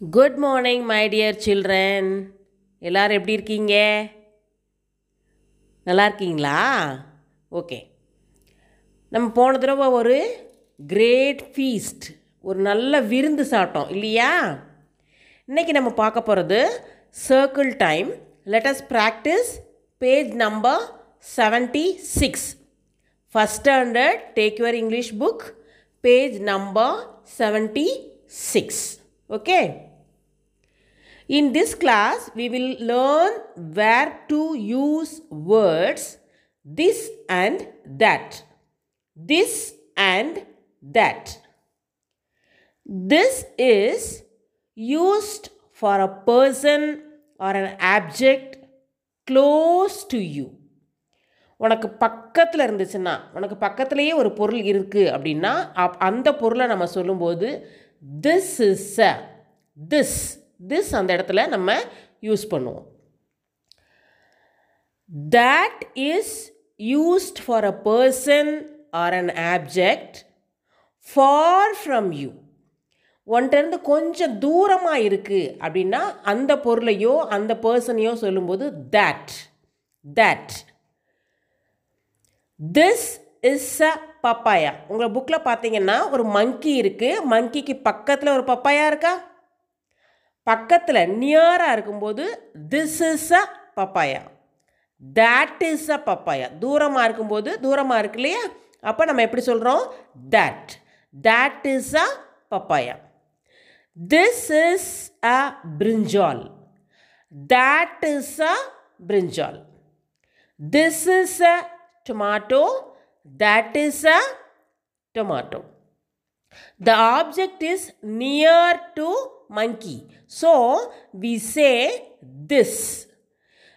Good morning my dear children எல்லோரும் எப்படி இருக்கீங்க? நல்லா இருக்கீங்களா? ஓகே நம்ம போன தடவை ஒரு கிரேட் ஃபீஸ்ட் ஒரு நல்ல விருந்து சாப்பிட்டோம் இல்லையா? இன்றைக்கி நம்ம பார்க்க போகிறது circle time let's practise page number seventy six first standard take your English book page number seventy six okay In this class, we will learn where to use words this and that. This and that. This is used for a person or an object close to you. உனக்கு பக்கத்தில் இருந்துச்சுன்னா உனக்கு பக்கத்துலேயே ஒரு பொருள் இருக்குது அப்படின்னா அப் அந்த பொருளை நம்ம சொல்லும்போது this is a this this அந்த இடத்துல நம்ம யூஸ் பண்ணுவோம். That is used for a person or an object for from you ஒன்றிருந்து கொஞ்சம் தூரமாக இருக்குது அப்படின்னா அந்த பொருளையோ அந்த பர்சனையோ சொல்லும்போது that that this is a papaya உங்கள் புக்கில் பார்த்தீங்கன்னா ஒரு மங்கி இருக்குது மங்கிக்கு பக்கத்தில் ஒரு பப்பாயா இருக்கா? பக்கத்தில் நியராக இருக்கும்போது this is a papaya that is a papaya தூரமாக இருக்கும்போது தூரமாக இருக்கு இல்லையா? அப்போ நம்ம எப்படி சொல்கிறோம் that that is a papaya this is a brinjal that is a brinjal this is a tomato that is a tomato the object is near to monkey. So we say this.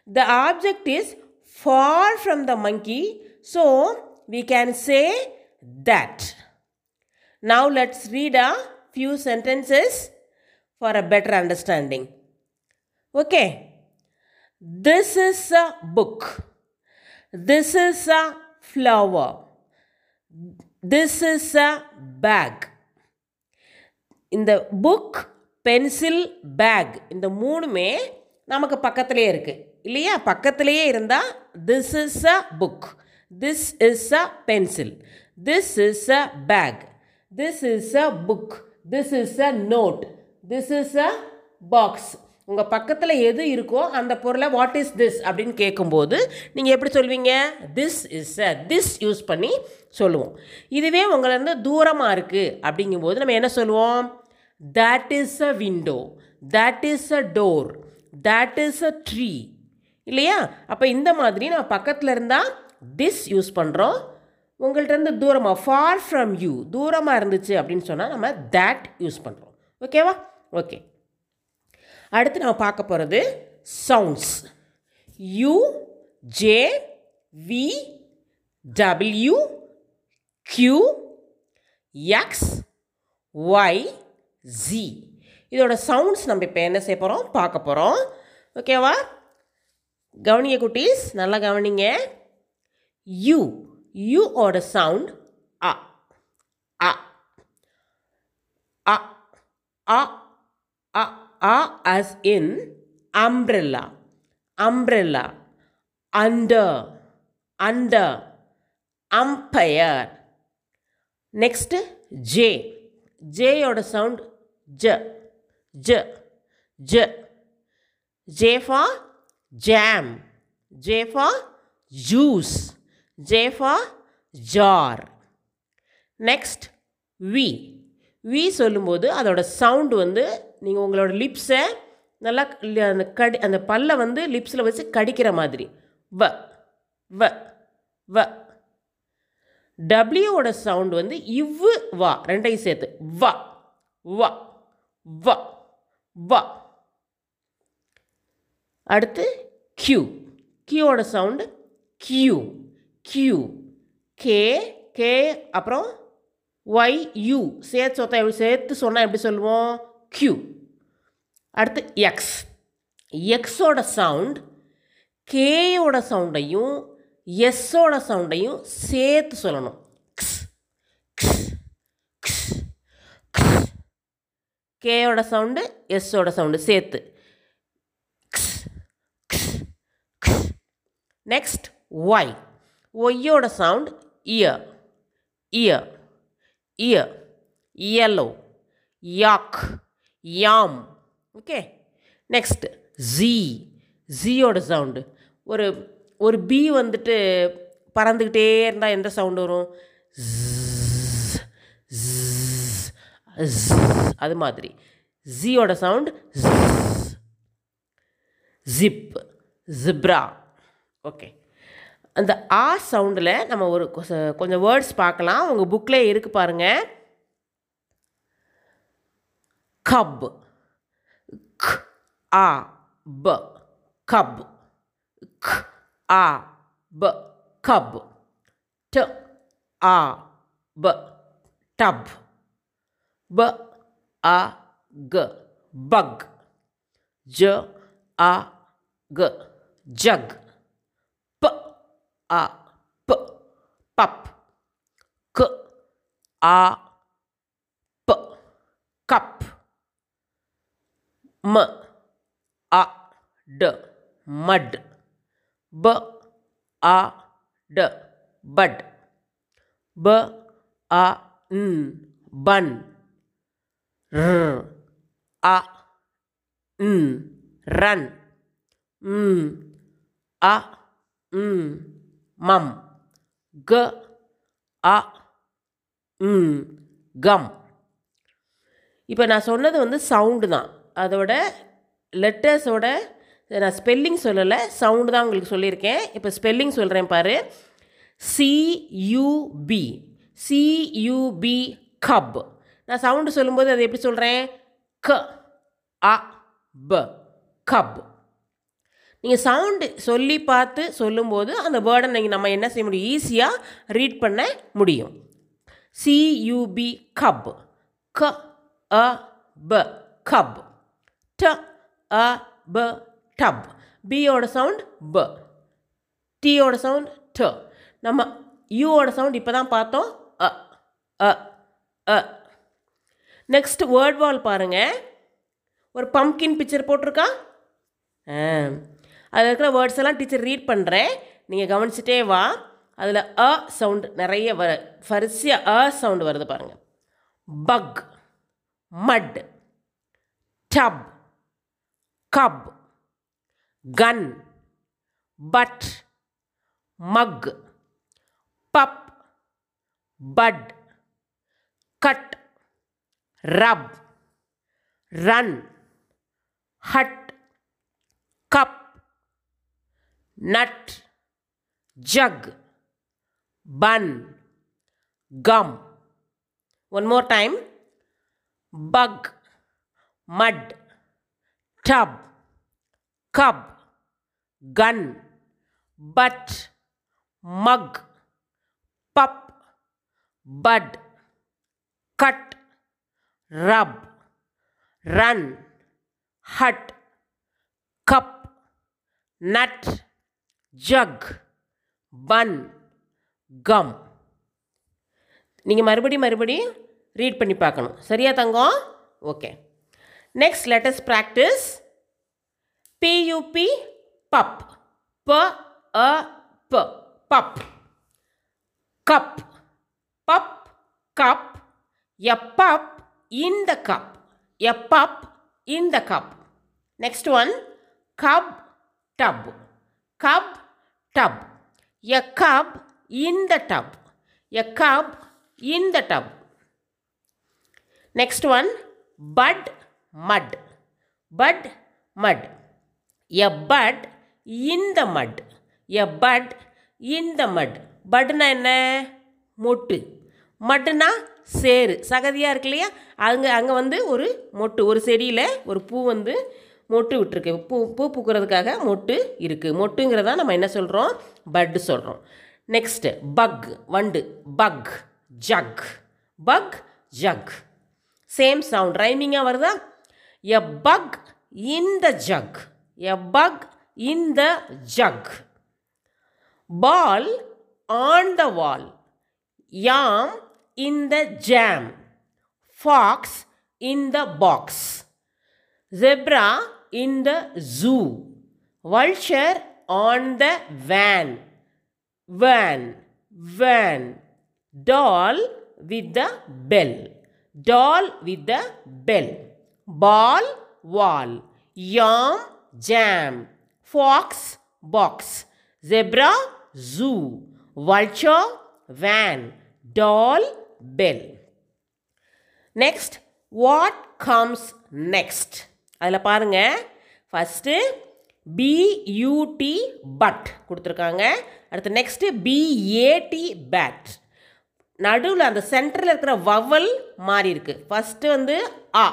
The object is far from the monkey. So we can say that. Now let's read a few sentences for a better understanding. Okay. This is a book. This is a flower. This is a bag. In the book, pencil bag. இந்த மூணுமே நமக்கு பக்கத்துலேயே இருக்குது இல்லையா? பக்கத்துலேயே இருந்தால் this is a book this is a pencil this is a bag this is a book this is a note this is a box உங்கள் பக்கத்தில் எது இருக்கோ அந்த பொருளை வாட் இஸ் திஸ் அப்படின்னு கேட்கும்போது நீங்கள் எப்படி சொல்வீங்க? This is a this use பண்ணி சொல்லுவோம். இதுவே உங்களை வந்து தூரமாக இருக்குது அப்படிங்கும்போது நம்ம என்ன சொல்லுவோம்? That is a window that is a door that is a tree இல்லையா? அப்போ இந்த மாதிரி நான் பக்கத்தில் இருந்தால் திஸ் யூஸ் பண்ணுறோம் உங்கள்கிட்ட தூரமாக ஃபார் ஃப்ரம் யூ தூரமாக இருந்துச்சு அப்படின்னு சொன்னால் நம்ம தேட் யூஸ் பண்ணுறோம் ஓகேவா ஓகே அடுத்து நம்ம பார்க்க போகிறது sounds U J V W Q X Y G இதோட சவுண்ட்ஸ் நம்ம இப்போ என்ன செய்ய போகிறோம் பார்க்க போகிறோம் ஓகேவா கவனிங்க குட்டீஸ் நல்லா கவனிங்க. யூ யூ ஓட sound a. A. A. A. A. A as in umbrella umbrella under under umpire next J ஜேயோட sound j j j j for jam. J for juice. J for jar. V சொல்லும்போது அதோட sound வந்து நீங்கள் உங்களோட லிப்ஸை நல்லா அந்த கடி அந்த பல்லை வந்து லிப்ஸில் வச்சு கடிக்கிற மாதிரி. வ வ வ. டபிள்யூவோட சவுண்ட் வந்து இவ்வு வா ரெண்டையும் சேர்த்து. வ வ. வ வ. அடுத்து Q கியூவோட sound Q Q K K அப்புறம் ஒய் யூ சேர்த்து சொத்தா எப்படி சேர்த்து சொன்னால் எப்படி சொல்லுவோம்? க்யூ அடுத்து எக்ஸ் எக்ஸோட சவுண்ட் கேயோட சவுண்டையும் எஸ்ஸோட சவுண்டையும் சேர்த்து சொல்லணும் க்ஸ் க்ஸ் க்ஸ் க்ஸ் கேயோட சவுண்டு எஸ்ஸோட சவுண்டு சேர்த்து. நெக்ஸ்ட் ஒய் ஒய்யோட sound year year year yellow. Yak yam okay next G ஜியோட sound ஒரு ஒரு பி வந்துட்டு பறந்துக்கிட்டே இருந்தால் எந்த சவுண்டு வரும்? Zzz. அது மாதிரி. ஜியோட சவுண்ட் ஜிப் ஜிப்ரா ஓகே அந்த ஆ சவுண்டில் நம்ம ஒரு கொச- கொஞ்சம் வேர்ட்ஸ் பார்க்கலாம். உங்கள் புக்கில் இருக்குது பாருங்கள் கப் க் ஆ ப கப் க் ஆ ப கப் ட ஆ ப டப் ப ஆ க பக் ஜ ஆ க ஜக் ப ஆ ப பப் க ஆ ப கப் ம அ ட மட் ப ஆ ட பட் ப ஆ ன் பன் ர் அ ம் ரன். ம் அ ம் மம். க அ ம் கம். இப்போ நான் சொன்னது வந்து சவுண்டு தான். அதோட லெட்டர்ஸோட நான் ஸ்பெல்லிங் சொல்லலை. சவுண்டு தான் உங்களுக்கு சொல்லியிருக்கேன். இப்போ ஸ்பெல்லிங் சொல்கிறேன் பாரு. சியூபி சியூபி கப் நான் சவுண்டு சொல்லும்போது அதை எப்படி சொல்கிறேன் க அ ப கப். நீங்கள் சவுண்டு சொல்லி பார்த்து சொல்லும்போது அந்த வேர்டை நீங்கள் நம்ம என்ன செய்ய முடியும்? ஈஸியாக ரீட் பண்ண முடியும். C U P cup. க அ ப கப். ட அ ப டப். பியோட சவுண்ட் ப. டீயோட சவுண்ட் ட. நம்ம யூவோட சவுண்ட் இப்போ தான் பார்த்தோம். அ அ அ நெக்ஸ்ட் வேர்ட் வால் பாருங்கள் ஒரு பம்கின் பிக்சர் போட்டிருக்கா? ஆ. அதில் இருக்கிற வேர்ட்ஸ் எல்லாம் டீச்சர் ரீட் பண்ணுறேன் நீங்கள் கவனிச்சிட்டே வா. அதில் அ சவுண்டு நிறைய வர வரிசையாக அ சவுண்டு வருது பாருங்கள் bug mud tub cup gun but mug pup but cut rub, run, hut, cup, nut, jug, bun, gum. One more time. Bug, mud, tub, cub, gun, butt, mug, pup, bud, cut, rub, run, hut, cup nut jug bun gum நீங்கள் மறுபடியும் மறுபடியும் read பண்ணி பார்க்கணும். சரியா தங்கம்? Okay next let's practise P U B pub ப அ ப pub cup pub cup a pub in the cup a pup in the cup next one cub tub cub tub a cub in the tub a cub in the tub next one bud mud bud mud a bud in the mud a bud in the mud budனா என்ன மொட்டு மட்டுனா சேரு. சகதியாக இருக்கு இல்லையா? அங்கே அங்கே வந்து ஒரு மொட்டு ஒரு செடியில் ஒரு பூ வந்து மொட்டு விட்டுருக்கு. பூ பூ பூக்கிறதுக்காக மொட்டு இருக்குது மொட்டுங்கிறதா நம்ம என்ன சொல்கிறோம் பட்டு சொல்கிறோம் நெக்ஸ்ட்டு பக் வண்டு. Bug jug bug jug same sound ரைமிங்காக வருதா? A bug in the jug a bug in the jug ball on the wall yam in the jam, fox in the box, zebra in the zoo, vulture on the van, van, van, doll with the bell, doll with the bell, ball, wall, yam, jam, fox, box, zebra, zoo, vulture, van, doll, bell next what comes next அதில் பாருங்கள் first beauty but கொடுத்துருக்காங்க. அடுத்து next PAT bad நடுவில் அந்த சென்டரில் இருக்கிற vowel மாறி இருக்கு. ஃபஸ்ட்டு வந்து அ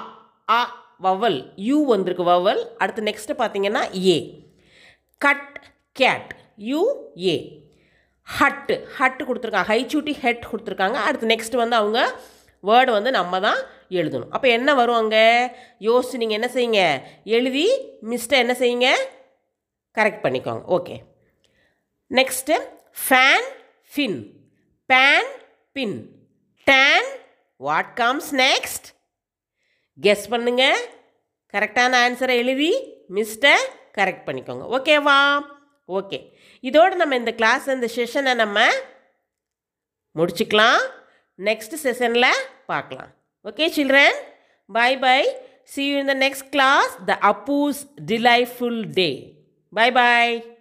அ வவல் யூ வந்திருக்கு வவல் அடுத்து நெக்ஸ்ட்டு பார்த்தீங்கன்னா A cut cat U A hut hut கொடுத்துருக்காங்க. ஹைச்சூட்டி ஹெட் கொடுத்துருக்காங்க. அடுத்து நெக்ஸ்ட் வந்து அவங்க வேர்டு வந்து நம்ம தான் எழுதணும். அப்போ என்ன வரும் அங்கே? யோசிச்சு நீங்கள் என்ன செய்யுங்க? எழுதி மிஸ்ட்டை என்ன செய்யுங்க? கரெக்ட் பண்ணிக்கோங்க. Okay next fan fin pan pin tan what comes next guess பண்ணுங்க. கரெக்டான ஆன்சரை எழுதி மிஸ்டை கரெக்ட் பண்ணிக்கோங்க. ஓகேவா ஓகே. இதோடு நம்ம இந்த கிளாஸ் இந்த செஷனை நம்ம முடிச்சுக்கலாம். நெக்ஸ்ட் செஷனில் பார்க்கலாம். Okay children bye bye see you in the next class the அப்பூஸ் delightful day bye bye